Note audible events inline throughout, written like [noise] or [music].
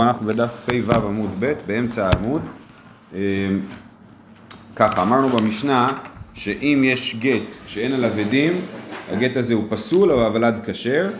אנחנו בדף פ"ו עמוד ב', באמצע העמוד. אה, ככה, אמרנו במשנה שאם יש גט שאין עליו עדים, הגט הזה הוא פסול אבל הוולד כשר.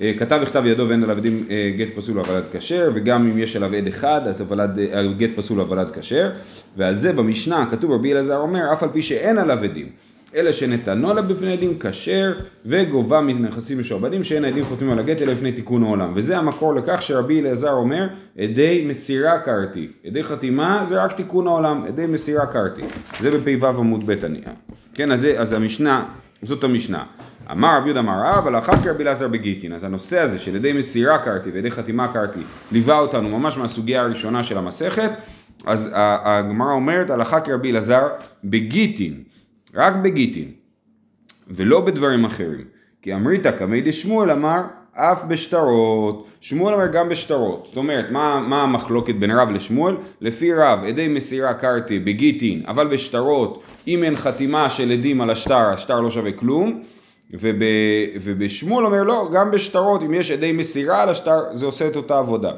אה, כתב בכתב ידו ואין עליו עדים אה, גט פסול והוולד כשר, וגם אם יש עליו עד אחד אז הוולד, הגט פסול והוולד כשר. ועל זה במשנה כתוב רבי אלעזר אומר, אף על פי שאין עליו עדים. אלא שנתנו לה בפני עדים כשר וגובה מנכסים משועבדים שאין העדים חותמים על הגט אלא בפני תיקון העולם. וזה המקור לכך שרבי אלעזר אומר עדי מסירה קרתי עדי חתימה זה רק תיקון העולם. עדי מסירה קרתי זה בפ"ו עמוד ב' הנייה כן אז, זה, אז המשנה זאת המשנה. אמר רב יהודה אמר רב על אחת כרבי אלעזר בגיטין אז הנושא הזה של עדי מסירה קרתי ועדי חתימה קרתי ליווה אותנו ממש מהסוגיה הראשונה של המסכת. אז הגמרא אומרת הלכה כרבי אלעזר בגיטין רק בגיטין, ולא בדברים אחרים. כי אמריתא קמי דשמואל אמר אף בשטרות, שמואל אומר גם בשטרות, זאת אומרת מה, מה המחלוקת בין רב לשמואל? לפי רב עדי מסירה קרתי בגיטין, אבל בשטרות אם אין חתימה של עדים על השטר, השטר לא שווה כלום, וב, ובשמואל אומר לא, גם בשטרות אם יש עדי מסירה על השטר זה עושה את אותה עבודה.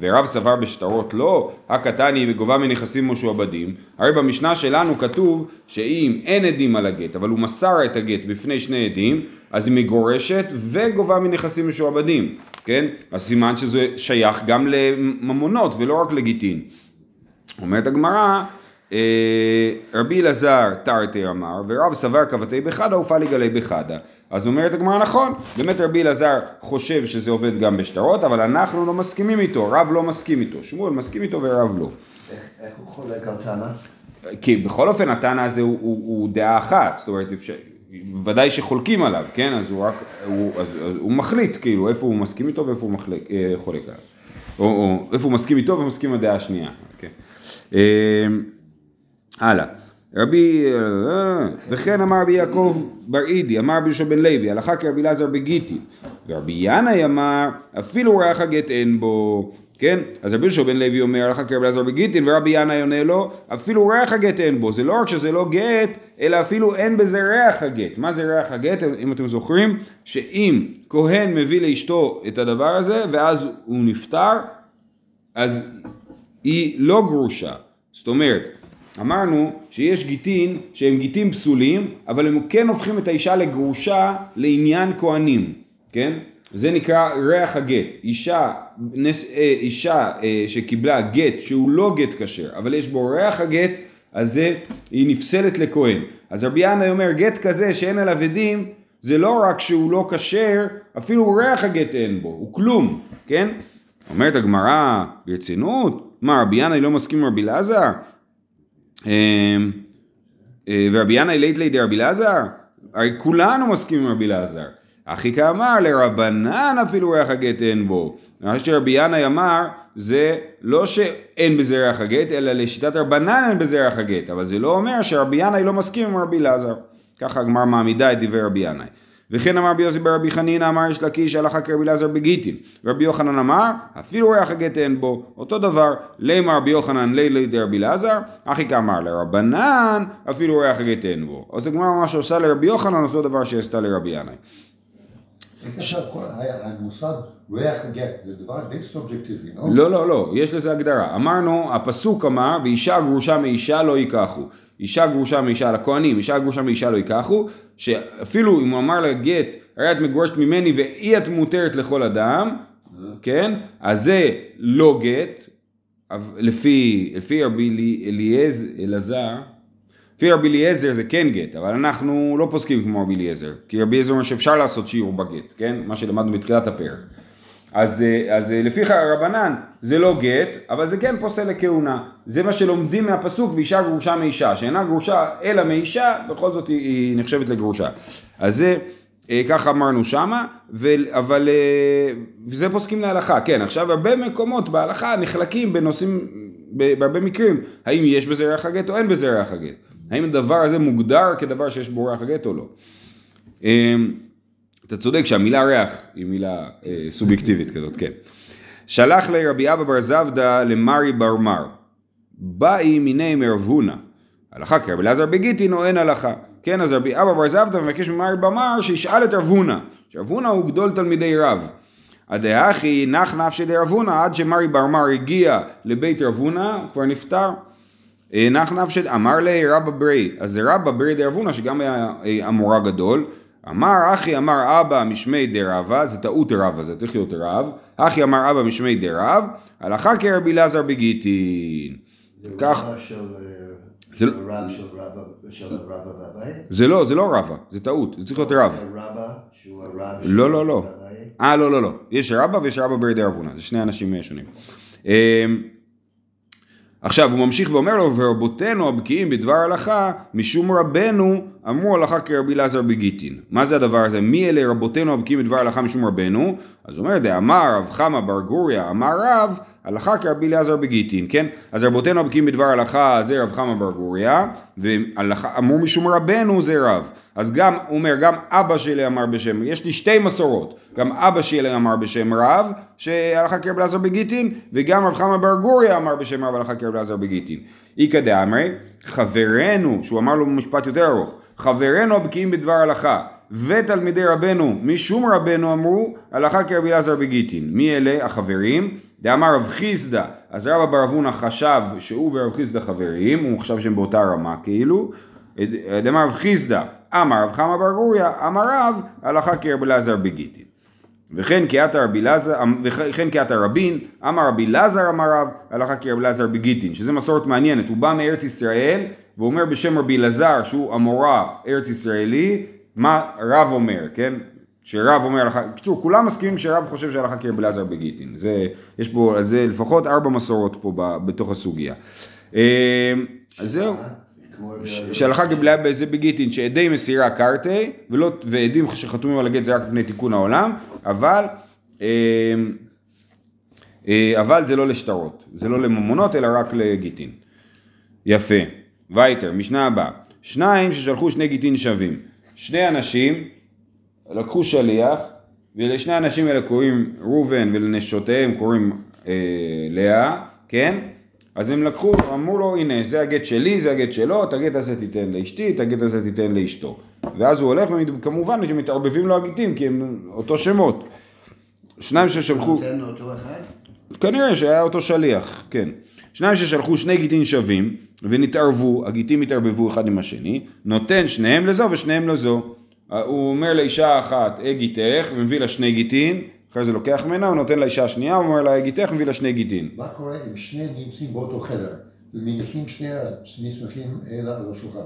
ורב סבר בשטרות לא, הקטני וגובה מנכסים משועבדים, הרי במשנה שלנו כתוב שאם אין עדים על הגט, אבל הוא מסר את הגט בפני שני עדים, אז היא מגורשת וגובה מנכסים משועבדים, כן? אז סימן שזה שייך גם לממונות ולא רק לגיטין. אומרת הגמרא רבי אלעזר תרתי אמר, ורב סבר כבתי בחדה ופעלי גלי בחדה. אז אומרת הגמרא נכון, באמת רבי אלעזר חושב שזה עובד גם בשטרות, אבל אנחנו לא מסכימים איתו, רב לא מסכים איתו, שמואל מסכים איתו ורב לא. איך הוא חולק על טענה? כי בכל אופן הטענה הזה הוא, הוא, הוא דעה אחת, זאת אומרת, אפשר, ודאי שחולקים עליו, כן? אז הוא רק, הוא, אז, אז הוא מחליט, כאילו, איפה הוא מסכים איתו ואיפה הוא מחלק, אה, חולק עליו. או, או איפה הוא מסכים איתו ומסכים עם הדעה השנייה. כן. הלאה. רבי, וכן אמר רבי יעקב בר אידי, אמר רבי יהושע בן לוי, הלכה כרבי אלעזר בגיטי, ורבי ינאי אמר, אפילו ריח הגט אין בו, כן? אז רבי יהושע בן לוי אומר, הלכה כרבי אלעזר בגיטין, ורבי ינאי עונה לו, אפילו ריח הגט אין בו, זה לא רק שזה לא גט, אלא אפילו אין בזה ריח הגט. מה זה ריח הגט? אם אתם זוכרים, שאם כהן מביא לאשתו את הדבר הזה, ואז הוא נפטר, אז היא לא גרושה. זאת אומרת, אמרנו שיש גיטין שהם גיטין פסולים, אבל הם כן הופכים את האישה לגרושה לעניין כהנים, כן? זה נקרא ריח הגט. אישה, נס, אה, אישה אה, שקיבלה גט שהוא לא גט כשר, אבל יש בו ריח הגט, אז זה, היא נפסלת לכהן. אז רבי ינאי אומר גט כזה שאין עליו עדים, זה לא רק שהוא לא כשר, אפילו ריח הגט אין בו, הוא כלום, כן? אומרת הגמרא ברצינות, מה רבי ינאי לא מסכים עם רבי אלעזר? אמ, אה, ורבי ינאי לית לידי רבי אלעזר? הרי כולנו מסכימים עם רבי אלעזר. אחי כאמר לרבנן אפילו ריח הגט אין בו. מה שרבי ינאי אמר זה לא שאין בזה ריח הגט אלא לשיטת רבנן אין בזה ריח הגט אבל זה לא אומר שרבי ינאי לא מסכים עם רבי אלעזר. ככה הגמר מעמידה את דברי רבי ינאי. וכן אמר רבי יוסי ברבי חנינא אמר יש לקיש הלכה כרבי אלעזר בגיטין. ורבי יוחנן אמר אפילו ריח הגט אין בו. אותו דבר לימר רבי יוחנן לילי דרבי אלעזר? אחי כאמר לרבנן אפילו ריח הגט אין בו. אז הגמרא ממש עושה לרבי יוחנן אותו דבר שעשתה לרבי ינאי. המושג ריח הגט זה דבר די סובייקטיבי, לא? לא, לא, לא, יש לזה הגדרה. אמרנו, הפסוק אמר, ואישה גרושה מאישה לא ייקחו. אישה גרושה מאישה לכהנים, אישה גרושה מאישה לא ייקחו, שאפילו אם הוא אמר לה גט, הרי את מגורשת ממני ואי את מותרת לכל אדם, כן? אז זה לא גט, לפי, לפי רבי אליעזר, אלעזר, לפי רבי אליעזר זה כן גט, אבל אנחנו לא פוסקים כמו רבי אליעזר, כי רבי אליעזר אומר שאפשר לעשות שיעור בגט, כן? מה שלמדנו בתחילת הפרק. אז, אז לפי רבנן זה לא גט, אבל זה כן פוסל לכהונה. זה מה שלומדים מהפסוק ואישה גרושה מאישה, שאינה גרושה אלא מאישה, בכל זאת היא, נחשבת לגרושה. אז זה, אה, ככה אמרנו שמה, ו, אבל, אה, וזה פוסקים להלכה, כן, עכשיו הרבה מקומות בהלכה נחלקים בנושאים, בהרבה מקרים, האם יש בזה ריח הגט או אין בזה ריח הגט. האם הדבר הזה מוגדר כדבר שיש בו ריח הגט או לא. אמ, אתה צודק שהמילה ריח היא מילה אה, סובייקטיבית כזאת, כן. שלח לי רבי אבא בר זבדא למרי בר מר. באי מיני מרבונה. הלכה כי רבי אלעזר בגיטין או אין הלכה. כן, אז רבי אבא בר זבדא מבקש ממרי בר מר שישאל את רב הונא. שרב הונא הוא גדול תלמידי רב. הדאחי נח נפשי דרבונה עד שמרי בר מר הגיע לבית רבונה, הוא כבר נפטר. אה, נח נפשי, אמר לי רבא ברי, אז זה רבא ברי דרבונה שגם היה אה, אמורא גדול. אמר אחי אמר אבא משמי דרבה, זה טעות רבא, זה צריך להיות רב. אחי אמר אבא משמי דרב, הלכה כרבי אלעזר בגיטין. זה כך- רבה אה, זה- של רב של רבא, של רבא והבית? זה לא, זה לא רבא, זה טעות, זה צריך להיות רב. רבא, שהוא הרב של לא, לא, לא. אה, לא, לא, לא. יש רבא ויש רבא ברי דרבונה, זה שני אנשים אה, שונים. אה, עכשיו, הוא ממשיך ואומר לו, ורבותינו הבקיאים בדבר הלכה, משום רבנו, אמרו הלכה כרבי אלעזר בגיטין. מה זה הדבר הזה? מי אלה רבותינו הבקיאים בדבר הלכה משום רבנו? אז אומר, דאמר רב חמא בר גוריה, אמר רב, הלכה כרבי אלעזר בגיטין, כן? אז רבותינו הבקיאים בדבר הלכה זה רב חמא בר גוריה, ואמרו משום רבנו זה רב. אז גם, הוא אומר, גם אבא שלי אמר בשם, יש לי שתי מסורות, גם אבא שלי אמר בשם רב, שהלכה כרבי אלעזר בגיטין, וגם רב חמא בר גוריה אמר בשם רב הלכה כרבי אלעזר בגיטין. איכא דאמרי, חברנו, שהוא אמר לו משפט יותר ארוך, חברנו הבקיאים בדבר הלכה, ותלמידי רבנו, משום רבנו אמרו, הלכה כרבי אלעזר בגיטין. מי אלה החברים? דאמר רב חיסדא, אז רבא בר אבונה חשב שהוא ורב חיסדא חברים, הוא חשב שהם באותה רמה כאילו, דאמר רב חיסדא, אמר רב חמא בר גוריה, אמר רב, הלכה כרבי אלעזר בגיטין. וכן קהת רבי אלעזר, וכן קהת רבין, אמר רבי אלעזר אמר רב, הלכה כרבי אלעזר בגיטין, שזה מסורת מעניינת, הוא בא מארץ ישראל, והוא אומר בשם רבי אלעזר, שהוא אמורה ארץ ישראלי, מה רב אומר, כן? שרב אומר הלכה, בקיצור, כולם מסכימים שרב חושב שהלכה כרבי אלעזר בגיטין, זה, יש פה על זה לפחות ארבע מסורות פה בתוך הסוגיה. אה, אז זהו. שהלכה קיבלה בזה בגיטין שעדי מסירה קרתי ולא, ועדים שחתומים על הגט זה רק מפני תיקון העולם אבל אה, אה, אבל זה לא לשטרות זה לא לממונות אלא רק לגיטין. יפה. וייטר משנה הבאה. שניים ששלחו שני גיטין שווים. שני אנשים לקחו שליח ולשני האנשים האלה קוראים ראובן ולנשותיהם קוראים אה, לאה כן אז הם לקחו, אמרו לו, הנה, זה הגט שלי, זה הגט שלו, את הגט הזה תיתן לאשתי, את הגט הזה תיתן לאשתו. ואז הוא הולך, וכמובן שמתערבבים לו הגיטים, כי הם אותו שמות. שניים ששלחו, נותן לו אותו אחד? כנראה שהיה אותו שליח, כן. שניים ששלחו שני גיטין שווים, ונתערבו, הגיטים התערבבו אחד עם השני, נותן שניהם לזו ושניהם לזו. הוא אומר לאישה אחת, אה גיתך, ומביא לה שני גיטין, אחרי זה לוקח ממנה, הוא נותן לאישה השנייה, הוא אומר לה, אה גיתך, ומביא לה שני גיטין. מה קורה אם שניהם נמצאים באותו חדר ומניחים שני המסמכים האלה על השולחן?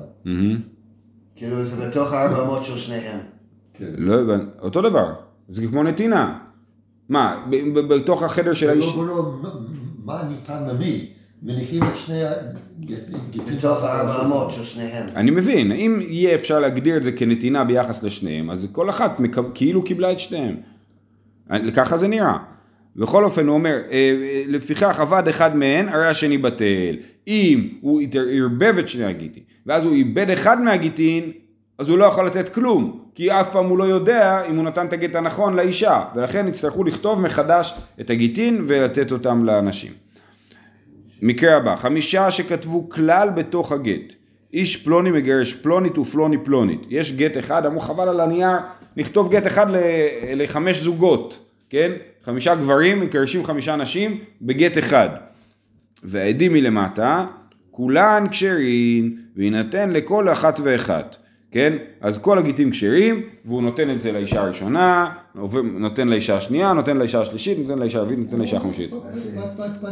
כאילו זה בתוך הארבע אמות של שניהם. כן. לא הבנתי, אותו דבר, זה כמו נתינה. מה, בתוך החדר של האיש... לא ברור מה- ניתן למי. מניחים את שני הגיטים. בתוך הארבע אמות של שניהם. אני מבין, אם יהיה אפשר להגדיר את זה כנתינה ביחס לשניהם, אז כל אחת כאילו קיבלה את שניהם. ככה זה נראה. בכל אופן הוא אומר, אה, אה, לפיכך עבד אחד מהן, הרי השני בטל. אם הוא ערבב את שני הגיטין, ואז הוא איבד אחד מהגיטין, אז הוא לא יכול לתת כלום, כי אף פעם הוא לא יודע אם הוא נתן את הגט הנכון לאישה, ולכן יצטרכו לכתוב מחדש את הגיטין ולתת אותם לאנשים. מקרה הבא, חמישה שכתבו כלל בתוך הגט. איש פלוני מגרש פלונית ופלוני פלונית. יש גט אחד, אמרו חבל על הנייר, נכתוב גט אחד לחמש זוגות, כן? חמישה גברים מגרשים חמישה נשים בגט אחד. והעדים מלמטה, כולן כשרים, ויינתן לכל אחת ואחת, כן? אז כל הגיטים כשרים, והוא נותן את זה לאישה הראשונה, נותן לאישה השנייה, נותן לאישה השלישית, נותן לאישה הרביעית, נותן לאישה החמישית. ב-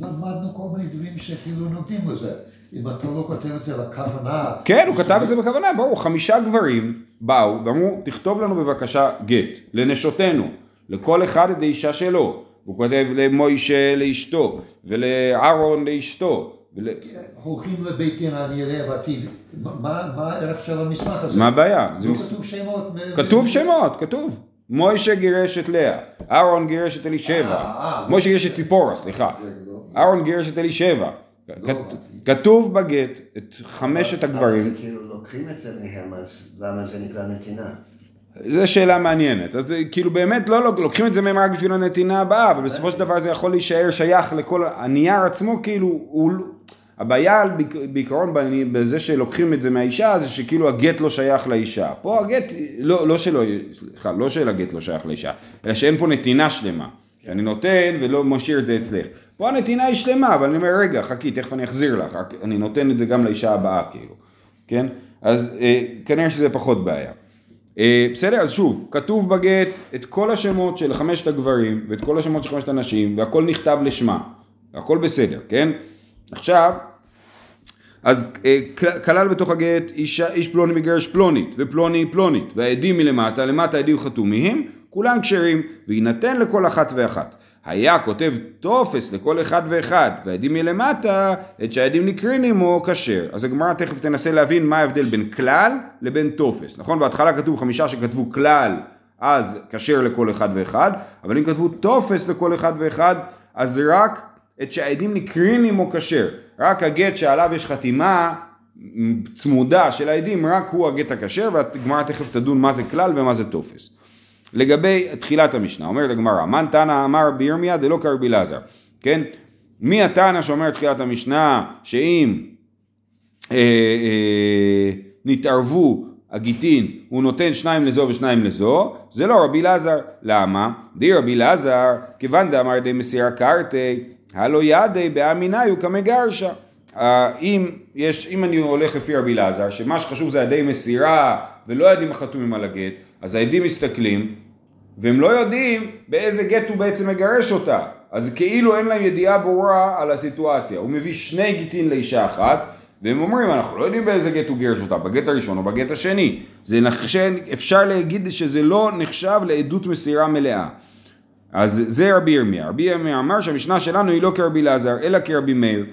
למדנו כל מיני דברים שכאילו נותנים לזה. אם אתה לא כותב את זה לכוונה... כן, הוא כתב את זה בכוונה, ברור, חמישה גברים באו ואמרו, תכתוב לנו בבקשה גט, לנשותינו, לכל אחד את האישה שלו. הוא כותב למוישה לאשתו, ולאהרון לאשתו. ול... הולכים לבית דין אני אראה ועתיד. מה- הערך של המסמך הזה? מה הבעיה? לא מס... כתוב שמות. כתוב שמות, כתוב. מוישה גירש את לאה, אהרון גירש את אלישבע, אה, מוישה גירש את ציפורה, סליחה, לא. אהרון גירש את אלישבע. כת- כתוב בגט את חמשת אבל הגברים. זה כאילו לוקחים את זה מהם, אז למה זה נקרא נתינה? זו שאלה מעניינת. אז זה כאילו באמת לא לוק- לוקחים את זה מהם רק בשביל הנתינה הבאה, אבל בסופו של דבר זה יכול להישאר שייך לכל, הנייר עצמו כאילו, הוא, הבעיה בעק- בעיקרון בזה שלוקחים את זה מהאישה זה שכאילו הגט לא שייך לאישה. פה הגט, לא, לא שלא, סליחה, לא של הגט לא שייך לאישה, אלא שאין פה נתינה שלמה. שאני נותן ולא משאיר את זה אצלך. פה הנתינה היא שלמה, אבל אני אומר, רגע, חכי, תכף אני אחזיר לך, אני נותן את זה גם לאישה הבאה, כאילו. כן? אז אה, כנראה שזה פחות בעיה. אה, בסדר, אז שוב, כתוב בגט את כל השמות של חמשת הגברים ואת כל השמות של חמשת הנשים והכל נכתב לשמה, הכל בסדר, כן? עכשיו, אז אה, כלל בתוך הגט איש, איש פלוני מגרש פלונית ופלוני פלונית והעדים מלמטה, למטה העדים חתומים, כולם כשרים ויינתן לכל אחת ואחת. היה כותב טופס לכל אחד ואחד והעדים מלמטה את שהעדים נקרין עמו כשר. אז הגמרא תכף תנסה להבין מה ההבדל בין כלל לבין טופס. נכון? בהתחלה כתוב חמישה שכתבו כלל אז כשר לכל אחד ואחד, אבל אם כתבו טופס לכל אחד ואחד אז רק את שהעדים נקרין עמו כשר. רק הגט שעליו יש חתימה צמודה של העדים, רק הוא הגט הכשר, והגמרא תכף תדון מה זה כלל ומה זה טופס. לגבי תחילת המשנה, אומרת הגמרא, מן תנא אמר רבי ירמיה דלא כרבי אלעזר, כן? מי התנא שאומר תחילת המשנה, שאם אה, אה, נתערבו הגיטין, הוא נותן שניים לזו ושניים לזו, זה לא רבי אלעזר. למה? די רבי אלעזר, כיוון דאמר די מסירה קרתי, הלא ידי באמיניו כמגרשה. אה, אם יש, אם אני הולך לפי רבי אלעזר, שמה שחשוב זה ידי מסירה ולא העדים החתומים על הגט, אז העדים מסתכלים והם לא יודעים באיזה גט הוא בעצם מגרש אותה. אז כאילו אין להם ידיעה ברורה על הסיטואציה. הוא מביא שני גיטין לאישה אחת, והם אומרים, אנחנו לא יודעים באיזה גט הוא גירש אותה, בגט הראשון או בגט השני. זה נחשב, אפשר להגיד שזה לא נחשב לעדות מסירה מלאה. אז זה רבי ירמיה. רבי ירמיה אמר שהמשנה שלנו היא לא כרבי אלעזר, אלא כרבי מאיר.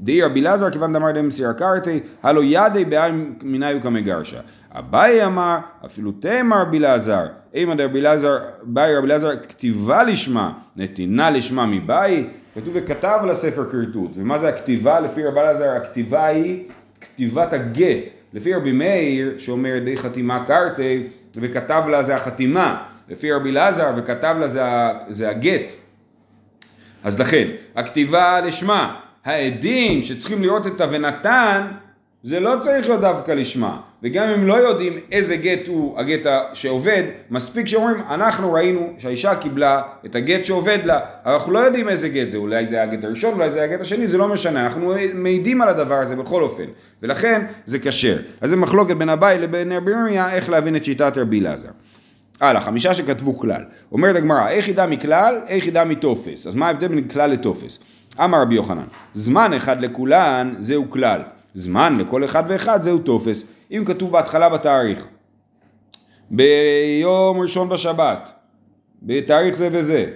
דאי רבי אלעזר כיוון דאמר דם מסירה קרתי, הלא ידי בעין מניו כמגרשה. אביי אמר, אפילו תמר רבי אלעזר, אימא דרבי אלעזר, באי רבי אלעזר, כתיבה לשמה, נתינה לשמה מבאי, כתוב וכתב לספר כריתות. ומה זה הכתיבה? לפי רבי אלעזר, הכתיבה היא כתיבת הגט. לפי רבי מאיר, שאומר די חתימה קרתי, וכתב לה זה החתימה. לפי רבי אלעזר, וכתב לה זה, זה הגט. אז לכן, הכתיבה לשמה, העדים שצריכים לראות את ה"ונתן", זה לא צריך להיות דווקא לשמה. וגם אם לא יודעים איזה גט הוא הגט שעובד, מספיק שאומרים, אנחנו ראינו שהאישה קיבלה את הגט שעובד לה, אבל אנחנו לא יודעים איזה גט זה, אולי זה הגט הראשון, אולי זה הגט השני, זה לא משנה, אנחנו מעידים על הדבר הזה בכל אופן, ולכן זה כשר. אז זה מחלוקת בין אביי לבין רבי ירמיה, איך להבין את שיטת רבי אלעזר. הלאה, חמישה שכתבו כלל. אומרת הגמרא, איך ידע מכלל, איך ידע מטופס. אז מה ההבדל בין כלל לטופס? אמר רבי יוחנן, זמן אחד לכולן זהו כלל, זמן לכל אחד ואחד זהו טופס. אם כתוב בהתחלה בתאריך, ביום ראשון בשבת, בתאריך זה וזה,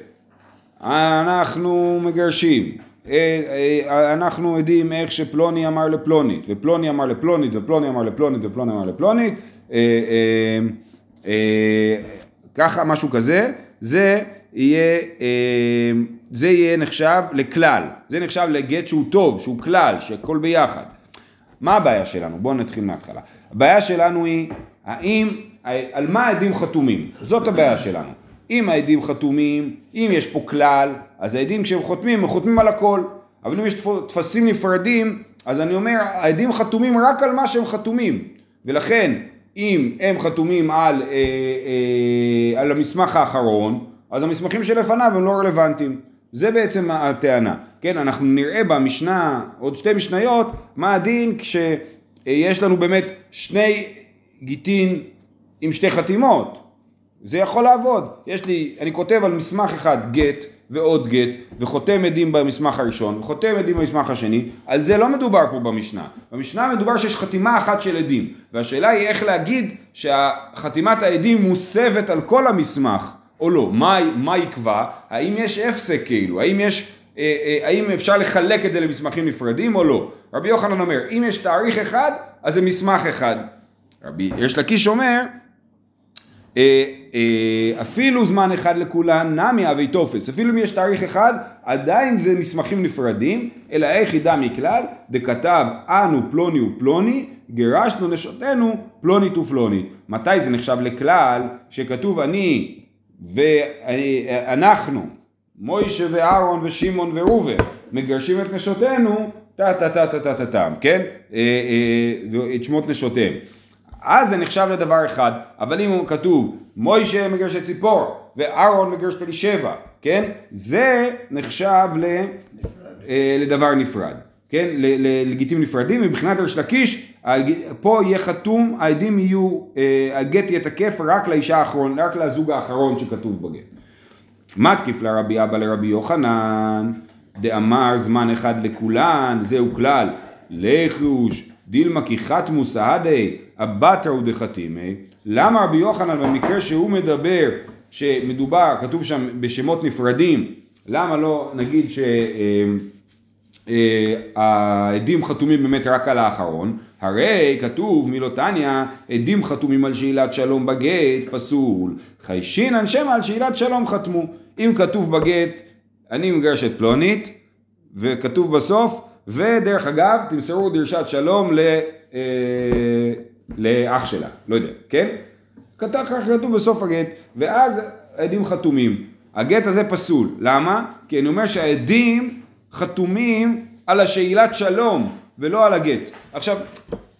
אנחנו מגרשים, אה, אה, אנחנו יודעים איך שפלוני אמר לפלונית, ופלוני אמר לפלונית, ופלוני אמר לפלונית, ופלוני אמר לפלונית, אה, ככה, משהו כזה, זה יהיה, זה יהיה נחשב לכלל, זה נחשב לגט שהוא טוב, שהוא כלל, שהכל ביחד. מה הבעיה שלנו? בואו נתחיל מההתחלה. הבעיה שלנו היא, האם, על מה העדים חתומים? זאת הבעיה שלנו. אם העדים חתומים, אם יש פה כלל, אז העדים כשהם חותמים, הם חותמים על הכל. אבל אם יש טפסים נפרדים, אז אני אומר, העדים חתומים רק על מה שהם חתומים. ולכן, אם הם חתומים על, אה, אה, על המסמך האחרון, אז המסמכים שלפניו הם לא רלוונטיים. זה בעצם הטענה. כן, אנחנו נראה במשנה, עוד שתי משניות, מה הדין כשיש לנו באמת שני גיטין עם שתי חתימות. זה יכול לעבוד. יש לי, אני כותב על מסמך אחד גט ועוד גט, וחותם עדים במסמך הראשון, וחותם עדים במסמך השני, על זה לא מדובר פה במשנה. במשנה מדובר שיש חתימה אחת של עדים, והשאלה היא איך להגיד שהחתימת העדים מוסבת על כל המסמך, או לא. מה, מה יקבע? האם יש הפסק כאילו? האם יש... אה, אה, האם אפשר לחלק את זה למסמכים נפרדים או לא? רבי יוחנן אומר, אם יש תאריך אחד, אז זה מסמך אחד. רבי יש לקיש אומר, אה, אפילו זמן אחד לכולן, נמי אבי תופס, אפילו אם יש תאריך אחד, עדיין זה מסמכים נפרדים, אלא איך ידע מכלל, דכתב אנו פלוני ופלוני, גירשנו נשותנו פלונית ופלונית. מתי זה נחשב לכלל? שכתוב אני ואנחנו מוישה ואהרון ושמעון וראובן מגרשים את נשותינו, טה טה טה טה טה טה טם, כן? אה, אה, את שמות נשותיהם. אז זה נחשב לדבר אחד, אבל אם הוא כתוב מוישה מגרש את ציפור ואהרון מגרש את אלישבע, כן? זה נחשב ל, אה, לדבר נפרד, כן? ל- ללגיטים נפרדים, מבחינת ריש לקיש, פה יהיה חתום, העדים יהיו, הגט יהיה תקף רק לאישה האחרון, רק לזוג האחרון שכתוב בגט. מתקיף לרבי אבא לרבי יוחנן, דאמר זמן אחד לכולן, זהו כלל, לחוש, דילמה כי חתמו סהדי, אבטרו דחתימי, למה רבי יוחנן במקרה שהוא מדבר, שמדובר, כתוב שם בשמות נפרדים, למה לא נגיד ש... אה, אה, העדים חתומים באמת רק על האחרון, הרי כתוב מילותניה, עדים חתומים על שאלת שלום בגט, פסול, חיישינן שמא על שאלת שלום חתמו. אם כתוב בגט, אני מגרש את פלונית, וכתוב בסוף, ודרך אגב, תמסרו דרשת שלום ל, אה, לאח שלה, לא יודע, כן? כתב כך כתוב בסוף הגט, ואז העדים חתומים. הגט הזה פסול, למה? כי אני אומר שהעדים חתומים על השאלת שלום ולא על הגט. עכשיו,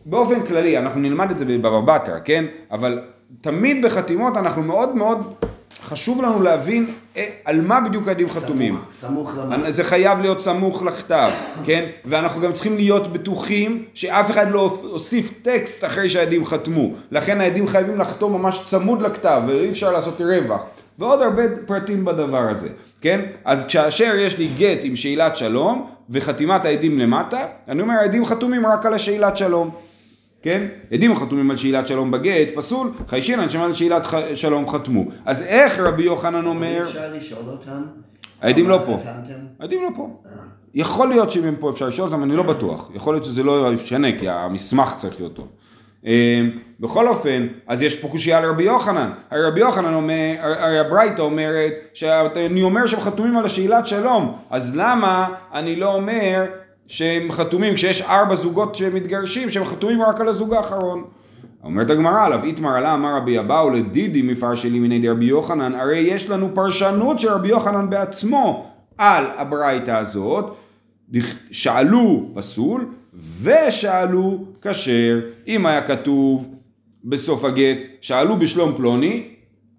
באופן כללי, אנחנו נלמד את זה בבבא בתרא, כן? אבל תמיד בחתימות אנחנו מאוד מאוד חשוב לנו להבין אה, על מה בדיוק העדים חתומים. סמוך למה? זה חייב להיות סמוך לכתב, כן? ואנחנו גם צריכים להיות בטוחים שאף אחד לא הוסיף טקסט אחרי שהעדים חתמו. לכן העדים חייבים לחתום ממש צמוד לכתב, ואי אפשר לעשות רווח. ועוד הרבה פרטים בדבר הזה, כן? אז כאשר יש לי גט עם שאלת שלום וחתימת העדים למטה, אני אומר העדים חתומים רק על השאלת שלום. כן? עדים חתומים על שאלת שלום בגט, פסול, חיישינן שמע על שאלת ח- שלום חתמו. אז איך רבי יוחנן אומר, אפשר לשאול אותם? העדים לא פה. העדים לא פה. יכול להיות שאם הם פה אפשר לשאול אותם, אני לא בטוח. יכול להיות שזה לא ישנה, כי המסמך צריך להיות טוב. אה, בכל אופן, אז יש פה קושייה לרבי יוחנן. הרי רבי יוחנן אומר, הרי הברייתא אומרת, שאני אומר שהם חתומים על השאלת שלום, אז למה אני לא אומר שהם חתומים, כשיש ארבע זוגות שמתגרשים, שהם חתומים רק על הזוג האחרון? אומרת הגמרא עליו, איתמר עלה אמר רבי אבאו לדידי מפרשלי מיני דרבי יוחנן, הרי יש לנו פרשנות של רבי יוחנן בעצמו על הברייתא הזאת, שאלו פסול ושאלו כשר, אם היה כתוב בסוף הגט, שאלו בשלום פלוני,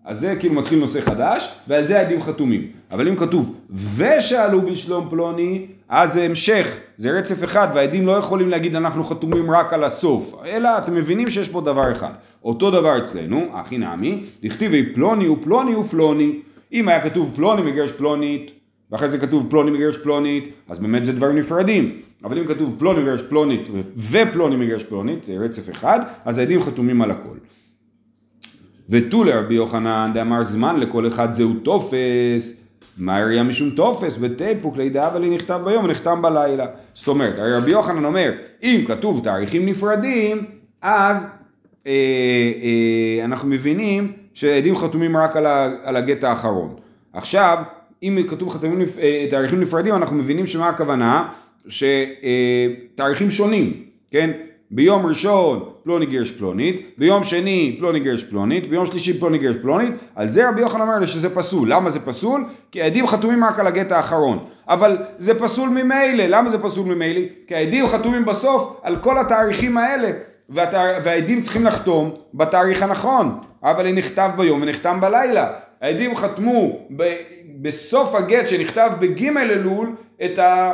אז זה כאילו מתחיל נושא חדש, ועל זה העדים חתומים. אבל אם כתוב ושאלו בשלום פלוני, אז זה המשך, זה רצף אחד, והעדים לא יכולים להגיד אנחנו חתומים רק על הסוף, אלא אתם מבינים שיש פה דבר אחד. אותו דבר אצלנו, הכי נעמי, דכתיבי פלוני ופלוני ופלוני. אם היה כתוב פלוני מגרש פלונית, ואחרי זה כתוב פלוני מגרש פלונית, אז באמת זה דברים נפרדים. אבל אם כתוב פלוני מגרש פלונית ופלוני מגרש פלונית, זה רצף אחד, אז העדים חתומים על הכל. ותו לרבי יוחנן דאמר זמן לכל אחד זהו טופס, מה הראייה משום טופס וטיפוק לידע אבל נכתב ביום ונחתם בלילה. זאת אומרת, הרי רבי יוחנן אומר, אם כתוב תאריכים נפרדים, אז אה, אה, אנחנו מבינים שעדים חתומים רק על, ה, על הגט האחרון. עכשיו, אם כתוב חתומים, אה, תאריכים נפרדים, אנחנו מבינים שמה הכוונה? שתאריכים שונים, כן? ביום ראשון פלוני גירש פלונית, ביום שני פלוני גירש פלונית, ביום שלישי פלוני גירש פלונית, על זה רבי יוחנן אומר שזה פסול. למה זה פסול? כי העדים חתומים רק על הגט האחרון. אבל זה פסול ממילא, למה זה פסול ממילא? כי העדים חתומים בסוף על כל התאריכים האלה, והתאר... והעדים צריכים לחתום בתאריך הנכון, אבל היא נכתב ביום ונחתם בלילה. העדים חתמו ב... בסוף הגט שנכתב בג' אלול את ה...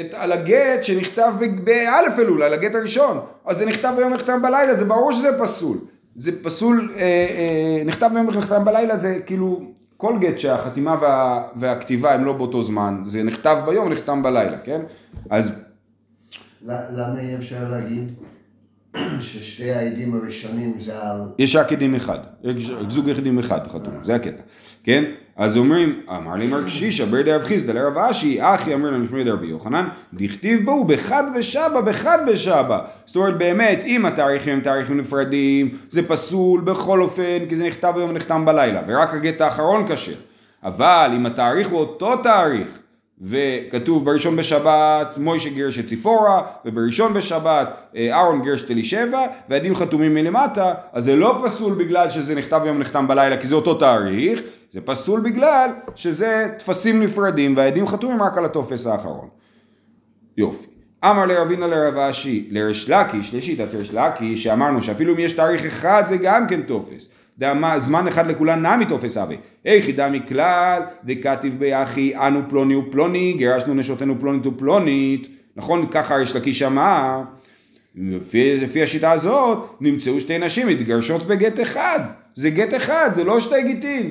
את, על הגט שנכתב באלף אלול, על הגט הראשון, אז זה נכתב ביום נחתם בלילה, זה ברור שזה פסול. זה פסול, אה, אה, נכתב ביום נחתם בלילה, זה כאילו כל גט שהחתימה וה, והכתיבה הם לא באותו זמן, זה נכתב ביום ונחתם בלילה, כן? אז למה אי אפשר להגיד ששתי העדים הראשונים זה על... יש רק עדים אחד, זוג עדים אחד חתום, זה הקטע, כן? אז אומרים, אמר לי מר קשישא בר דרב חיסדא לרב אשי, אחי אמר לנו שמי דרבי יוחנן, דכתיב בו בחד בשבא, בחד בשבא. זאת אומרת באמת, אם התאריכים הם תאריכים נפרדים, זה פסול בכל אופן, כי זה נכתב ביום ונחתם בלילה, ורק הגט האחרון כשר. אבל אם התאריך הוא אותו תאריך, וכתוב בראשון בשבת מוישה גירש את ציפורה, ובראשון בשבת אה, אהרון גירש את אלישבע, והעדים חתומים מלמטה, אז זה לא פסול בגלל שזה נכתב ביום נחתם בלילה, כי זה אותו תאריך, זה פסול בגלל שזה טפסים נפרדים והעדים חתומים רק על הטופס האחרון. יופי. אמר לרבינה לרב אשי, לריש לקיש, לשיטת ריש לקיש, שאמרנו שאפילו אם יש תאריך אחד זה גם כן טופס. דמה, זמן אחד לכולן נמי טופס אבי. איך ידע מכלל, דכתיב ביחי, אנו פלוני ופלוני, גירשנו נשותינו פלונית ופלונית. נכון, ככה ריש לקיש אמר. לפי, לפי השיטה הזאת, נמצאו שתי נשים מתגרשות בגט אחד. זה גט אחד, זה לא שתי גיטין.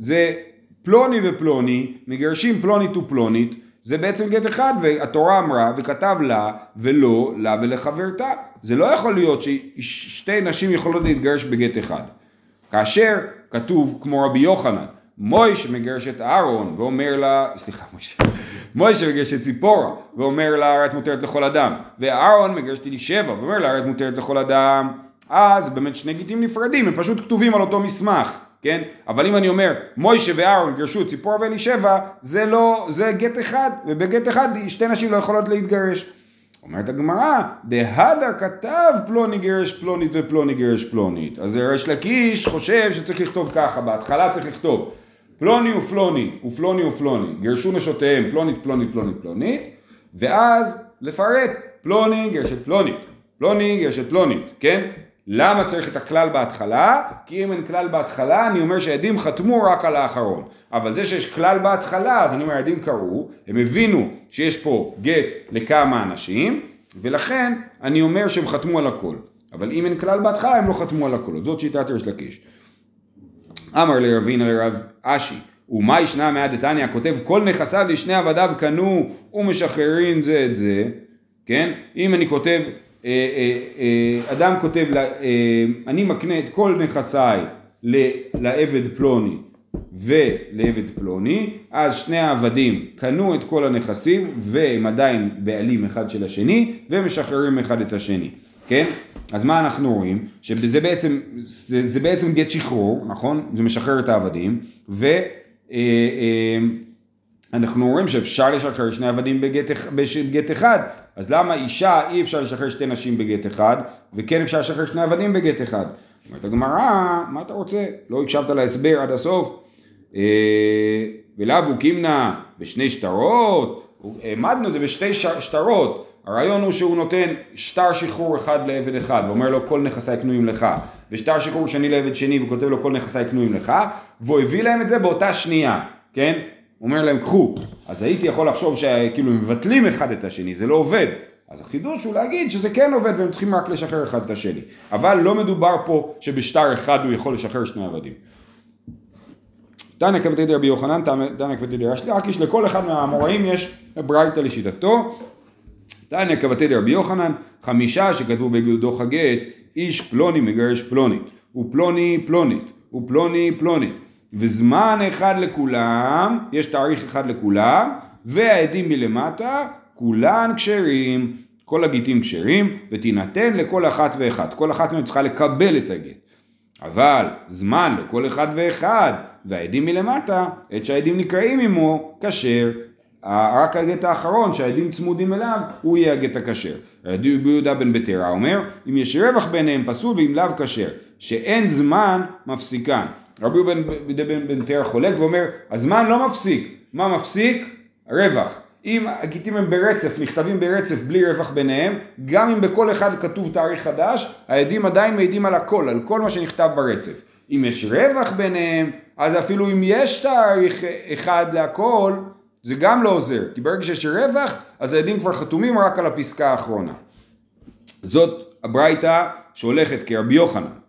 זה פלוני ופלוני, מגרשים פלונית ופלונית, זה בעצם גט אחד, והתורה אמרה, וכתב לה, ולא, לה ולחברתה. זה לא יכול להיות ששתי נשים יכולות להתגרש בגט אחד. כאשר כתוב, כמו רבי יוחנן, מויש מגרש את אהרון ואומר לה, סליחה מויש, מויש מגרש את ציפורה ואומר לה הרי את מותרת לכל אדם ואהרון מגרש את אלישבע ואומר לה הרי את מותרת לכל אדם אז באמת שני גיטים נפרדים הם פשוט כתובים על אותו מסמך כן? אבל אם אני אומר מוישה ואהרון גרשו ציפורה ואלישבע זה לא, זה גט אחד ובגט אחד שתי נשים לא יכולות להתגרש אומרת הגמרא, דהדר כתב פלוני גרש פלונית ופלוני גרש פלונית. אז ריש לקיש חושב שצריך לכתוב ככה, בהתחלה צריך לכתוב פלוני ופלוני ופלוני ופלוני, גרשו נשותיהם פלונית פלונית פלונית פלונית, ואז לפרט פלוני גרשת פלונית, פלוני גרשת פלונית, כן? למה צריך את הכלל בהתחלה? כי אם אין כלל בהתחלה, אני אומר שהעדים חתמו רק על האחרון. אבל זה שיש כלל בהתחלה, אז אני אומר, העדים קראו, הם הבינו שיש פה גט לכמה אנשים, ולכן אני אומר שהם חתמו על הכל. אבל אם אין כלל בהתחלה, הם לא חתמו על הכל. זאת שיטת ריש לקיש. אמר לרבינה לרב אשי, ומה ישנה מעד דתניא, כותב כל נכסיו לשני עבדיו קנו ומשחררים זה את זה, כן? אם אני כותב אדם כותב, אני מקנה את כל נכסיי לעבד פלוני ולעבד פלוני, אז שני העבדים קנו את כל הנכסים והם עדיין בעלים אחד של השני ומשחררים אחד את השני, כן? אז מה אנחנו רואים? שזה בעצם, זה, זה בעצם גט שחרור, נכון? זה משחרר את העבדים ואנחנו רואים שאפשר לשחרר שני עבדים בגט, בגט אחד אז למה אישה אי אפשר לשחרר שתי נשים בגט אחד, וכן אפשר לשחרר שני עבדים בגט אחד? אומרת הגמרא, מה אתה רוצה? לא הקשבת להסבר עד הסוף. אה, ולאו קימנה בשני שטרות, העמדנו את זה בשתי שטרות. הרעיון הוא שהוא נותן שטר שחרור אחד לעבד אחד, ואומר לו כל נכסיי קנויים לך, ושטר שחרור שני לעבד שני, וכותב לו כל נכסיי קנויים לך, והוא הביא להם את זה באותה שנייה, כן? הוא אומר להם קחו, אז הייתי יכול לחשוב שכאילו מבטלים אחד את השני, זה לא עובד. אז החידוש הוא להגיד שזה כן עובד והם צריכים רק לשחרר אחד את השני. אבל לא מדובר פה שבשטר אחד הוא יכול לשחרר שני עבדים. תנא כבתי רבי יוחנן, תנא כבתי רבי לקיש, לכל אחד מהאמוראים יש ברייתא לשיטתו. תנא כבתי רבי יוחנן, חמישה שכתבו בדוח הגט, איש פלוני מגרש פלונית, ופלוני פלונית, ופלוני פלונית. וזמן אחד לכולם, יש תאריך אחד לכולם, והעדים מלמטה, כולן כשרים, כל הגיטים כשרים, ותינתן לכל אחת ואחת. כל אחת מהן צריכה לקבל את הגט. אבל זמן לכל אחד ואחד, והעדים מלמטה, עת שהעדים נקראים עמו, כשר. רק הגט האחרון שהעדים צמודים אליו, הוא יהיה הגט הכשר. רבי יהודה בן בטרה אומר, אם יש רווח ביניהם פסול ואם לאו כשר, שאין זמן מפסיקן. רבי יהודה בן בן תרא חולק ואומר, הזמן לא מפסיק. מה מפסיק? רווח. אם הגיטים הם ברצף, נכתבים ברצף בלי רווח ביניהם, גם אם בכל אחד כתוב תאריך חדש, העדים עדיין מעידים על הכל, על כל מה שנכתב ברצף. אם יש רווח ביניהם, אז אפילו אם יש תאריך אחד להכל, זה גם לא עוזר, כי ברגע שיש רווח, אז העדים כבר חתומים רק על הפסקה האחרונה. זאת הברייתא שהולכת כרבי יוחנן.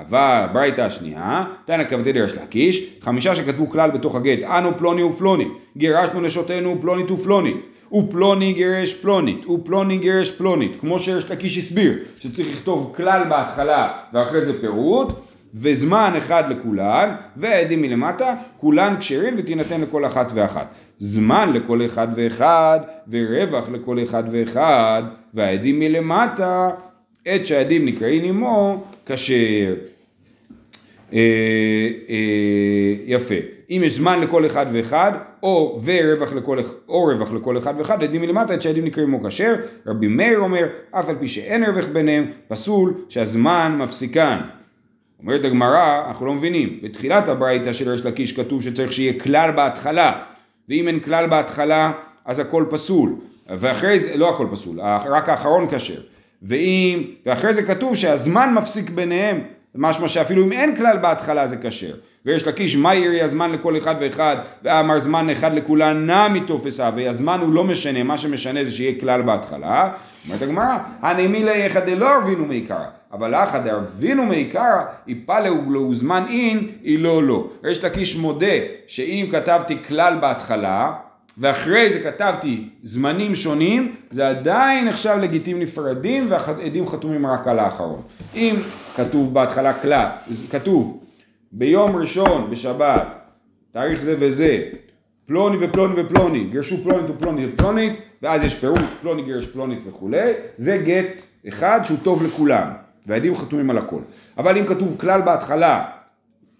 אבל ברייתא השנייה, תנא כבתי דרש לקיש, חמישה שכתבו כלל בתוך הגט, אנו פלוני ופלוני, גירשנו נשותינו פלונית ופלונית, ופלוני גירש פלונית, ופלוני גירש פלונית, כמו שרש לקיש הסביר, שצריך לכתוב כלל בהתחלה ואחרי זה פירוט, וזמן אחד לכולן, והעדים מלמטה, כולן כשרים ותינתן לכל אחת ואחת. זמן לכל אחד ואחד, ורווח לכל אחד ואחד, והעדים מלמטה, עת שהעדים נקראים עמו, כשר. אה, אה, יפה. אם יש זמן לכל אחד ואחד, או ורווח לכל, או רווח לכל אחד ואחד, עדים מלמטה, את שהעדים נקראים עמו כשר. רבי מאיר אומר, אף על פי שאין רווח ביניהם, פסול שהזמן מפסיקן. אומרת הגמרא, אנחנו לא מבינים, בתחילת הברייתא של ריש לקיש כתוב שצריך שיהיה כלל בהתחלה, ואם אין כלל בהתחלה אז הכל פסול, ואחרי זה, לא הכל פסול, רק האחרון כשר, ואם, ואחרי זה כתוב שהזמן מפסיק ביניהם, משמע שאפילו אם אין כלל בהתחלה זה כשר. ויש לקיש מה ירי הזמן לכל אחד ואחד, ואמר זמן אחד לכולן נע מתופסה, והזמן הוא לא משנה, מה שמשנה זה שיהיה כלל בהתחלה. אומרת הגמרא, הנמילה יחד דלא הרבינו מעיקרא, אבל אחא דרבינו מעיקרא, יפלאו לו זמן אין, היא לא לא. יש לקיש מודה שאם כתבתי כלל בהתחלה, ואחרי זה כתבתי זמנים שונים, זה עדיין נחשב לגיטים נפרדים והעדים חתומים רק על האחרון. אם כתוב בהתחלה כלל, כתוב ביום ראשון בשבת, תאריך זה וזה, פלוני ופלוני ופלוני, גרשו פלונית ופלונית ופלונית, ואז יש פירוט, פלוני גרש פלונית וכולי, זה גט אחד שהוא טוב לכולם, והעדים חתומים על הכל. אבל אם כתוב כלל בהתחלה,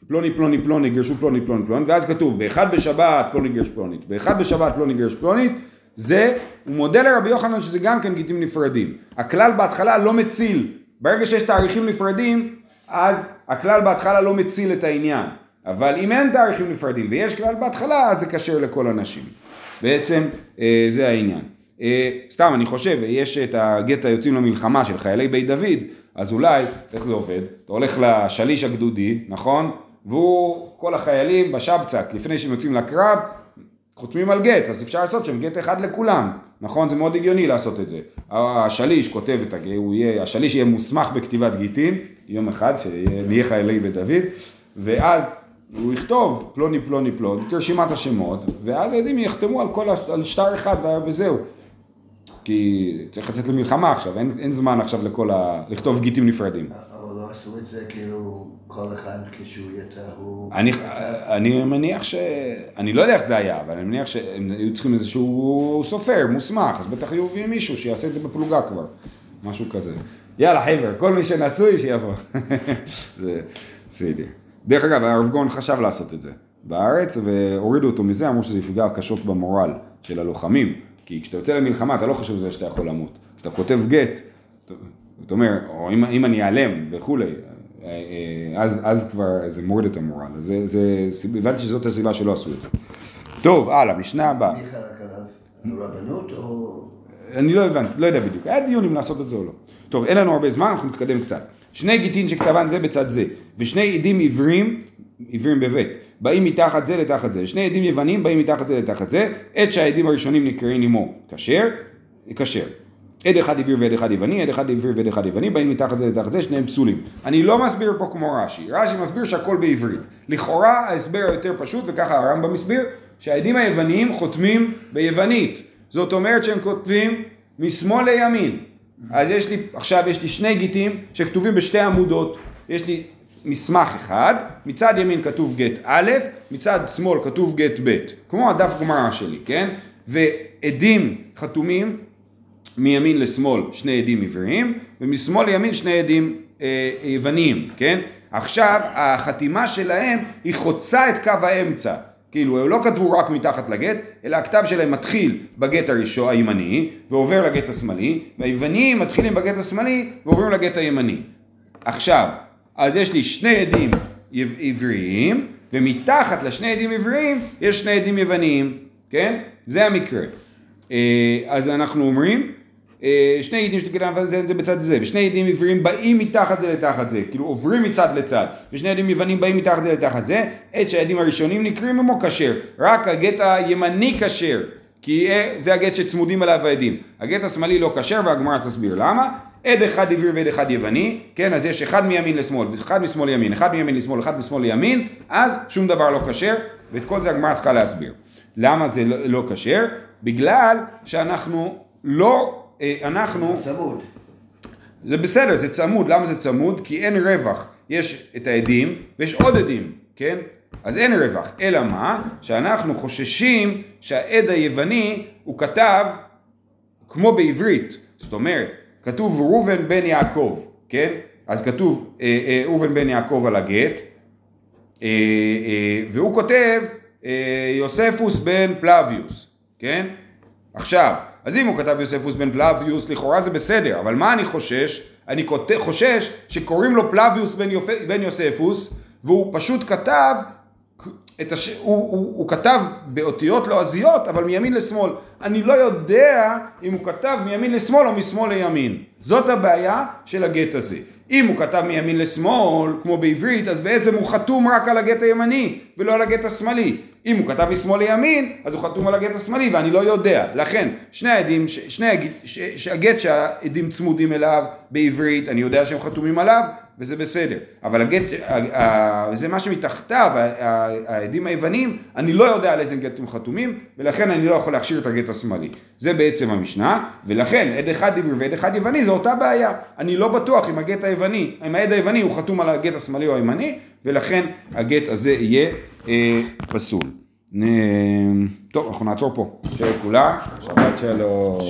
פלוני פלוני פלוני גרשו פלוני פלוני פלוני, ואז כתוב באחד בשבת פלוני גרש פלונית, באחד בשבת פלוני גרש פלונית, זה, הוא מודה לרבי יוחנן שזה גם כן גיטים נפרדים. הכלל בהתחלה לא מציל, ברגע שיש תאריכים נפרדים, אז הכלל בהתחלה לא מציל את העניין. אבל אם אין תאריכים נפרדים ויש כלל בהתחלה, אז זה כשר לכל הנשים. בעצם אה, זה העניין. אה, סתם, אני חושב, יש את הגט היוצאים למלחמה של חיילי בית דוד, אז אולי, איך זה עובד? אתה הולך לשליש הגדודי, נכון? והוא, כל החיילים בשבצק, לפני שהם יוצאים לקרב, חותמים על גט, אז אפשר לעשות שם גט אחד לכולם, נכון? זה מאוד הגיוני לעשות את זה. השליש כותב את הגט, יהיה, השליש יהיה מוסמך בכתיבת גיטין, יום אחד, שנהיה חיילי בית דוד, ואז הוא יכתוב פלוני פלוני פלוני, את רשימת השמות, ואז העדים יחתמו על כל, על שטר אחד וזהו. כי צריך לצאת למלחמה עכשיו, אין, אין זמן עכשיו לכל ה... לכתוב גיטים נפרדים. עשו את זה כאילו כל אחד כשהוא יצא הוא... אני, אני מניח ש... אני לא יודע איך זה היה, אבל אני מניח שהם היו צריכים איזשהו סופר, מוסמך, אז בטח היו מביאים מישהו שיעשה את זה בפלוגה כבר, משהו כזה. יאללה חבר'ה, כל מי שנשוי שיבוא. [laughs] זה בסדר. דרך אגב, הרב גאון חשב לעשות את זה בארץ, והורידו אותו מזה, אמרו שזה יפגע קשות במורל של הלוחמים. כי כשאתה יוצא למלחמה אתה לא חושב שזה שאתה יכול למות. כשאתה כותב גט, אתה אומר, או אם, אם אני אעלם וכולי, אה, אה, אז, אז כבר זה מוריד את המורל. אז זה, זה, הבנתי שזאת הסיבה שלא עשו את זה. טוב, הלאה, משנה הבאה. מי חלק עליו? הרבנות או... אני לא הבנתי, לא יודע בדיוק. היה דיון אם לעשות את זה או לא. טוב, אין לנו הרבה זמן, אנחנו נתקדם קצת. שני גיטין שכתבן זה בצד זה, ושני עדים עיוורים, עיוורים בבית, באים מתחת זה לתחת זה, שני עדים יוונים באים מתחת זה לתחת זה, עת שהעדים הראשונים נקראים עמו כשר, כשר. עד אחד עביר ועד אחד יווני, עד אחד עביר ועד אחד יווני, באים מתחת זה לתחת זה, שניהם פסולים. אני לא מסביר פה כמו רש"י, רש"י מסביר שהכל בעברית. לכאורה ההסבר היותר פשוט, וככה הרמב"ם מסביר, שהעדים היווניים חותמים ביוונית. זאת אומרת שהם כותבים משמאל לימין. אז יש לי, עכשיו יש לי שני גיטים שכתובים בשתי עמודות. יש לי מסמך אחד, מצד ימין כתוב גט א', מצד שמאל כתוב גט ב', כמו הדף גמרא שלי, כן? ועדים חתומים מימין לשמאל שני עדים עבריים, ומשמאל לימין שני עדים אה, יווניים, כן? עכשיו החתימה שלהם היא חוצה את קו האמצע. כאילו, הם לא כתבו רק מתחת לגט, אלא הכתב שלהם מתחיל בגט הראשון הימני, ועובר לגט השמאלי, והיוונים מתחילים בגט השמאלי, ועוברים לגט הימני. עכשיו, אז יש לי שני עדים עבריים, ומתחת לשני עדים עבריים יש שני עדים יווניים, כן? זה המקרה. אה, אז אנחנו אומרים, שני עדים שתקדם זה, זה בצד זה, ושני עדים עבריים באים מתחת זה לתחת זה, כאילו עוברים מצד לצד, ושני עדים יוונים באים מתחת זה לתחת זה, עת שהעדים הראשונים נקראים עמו כשר, רק הגט הימני כשר, כי אה, זה הגט שצמודים אליו העדים. הגט השמאלי לא כשר והגמרא תסביר למה. עד אחד עברי ועד אחד יווני, כן, אז יש אחד מימין לשמאל ואחד משמאל לימין, אחד מימין לשמאל, אחד משמאל לימין, אז שום דבר לא כשר, ואת כל זה הגמרא צריכה להסביר. למה זה לא כשר? לא בגלל שאנחנו לא, אה, אנחנו... זה צמוד. זה בסדר, זה צמוד, למה זה צמוד? כי אין רווח, יש את העדים ויש עוד עדים, כן? אז אין רווח, אלא מה? שאנחנו חוששים שהעד היווני הוא כתב כמו בעברית, זאת אומרת, כתוב ראובן בן יעקב, כן? אז כתוב אה, אה, ראובן בן יעקב על הגט, אה, והוא כותב יוספוס בן פלביוס, כן? עכשיו, אז אם הוא כתב יוספוס בן פלביוס, לכאורה זה בסדר, אבל מה אני חושש? אני חושש שקוראים לו פלביוס בן, יופ- בן יוספוס, והוא פשוט כתב, את הש... הוא, הוא, הוא כתב באותיות לועזיות, אבל מימין לשמאל. אני לא יודע אם הוא כתב מימין לשמאל או משמאל לימין. זאת הבעיה של הגט הזה. אם הוא כתב מימין לשמאל, כמו בעברית, אז בעצם הוא חתום רק על הגט הימני, ולא על הגט השמאלי. אם הוא כתב משמאל לימין, אז הוא חתום על הגט השמאלי, ואני לא יודע. לכן, שני העדים, שני הג... ש... שהגט שהעדים צמודים אליו בעברית, אני יודע שהם חתומים עליו, וזה בסדר. אבל הגט, זה מה שמתחתיו, העדים היוונים, אני לא יודע על איזה גט הם חתומים, ולכן אני לא יכול להכשיר את הגט השמאלי. זה בעצם המשנה, ולכן עד אחד עברי ועד אחד יווני זה אותה בעיה. אני לא בטוח אם הגט היווני, אם העד היווני הוא חתום על הגט השמאלי או הימני, ולכן הגט הזה יהיה פסול. נ... טוב, אנחנו נעצור פה. שיהיה לכולם, שבת שלום.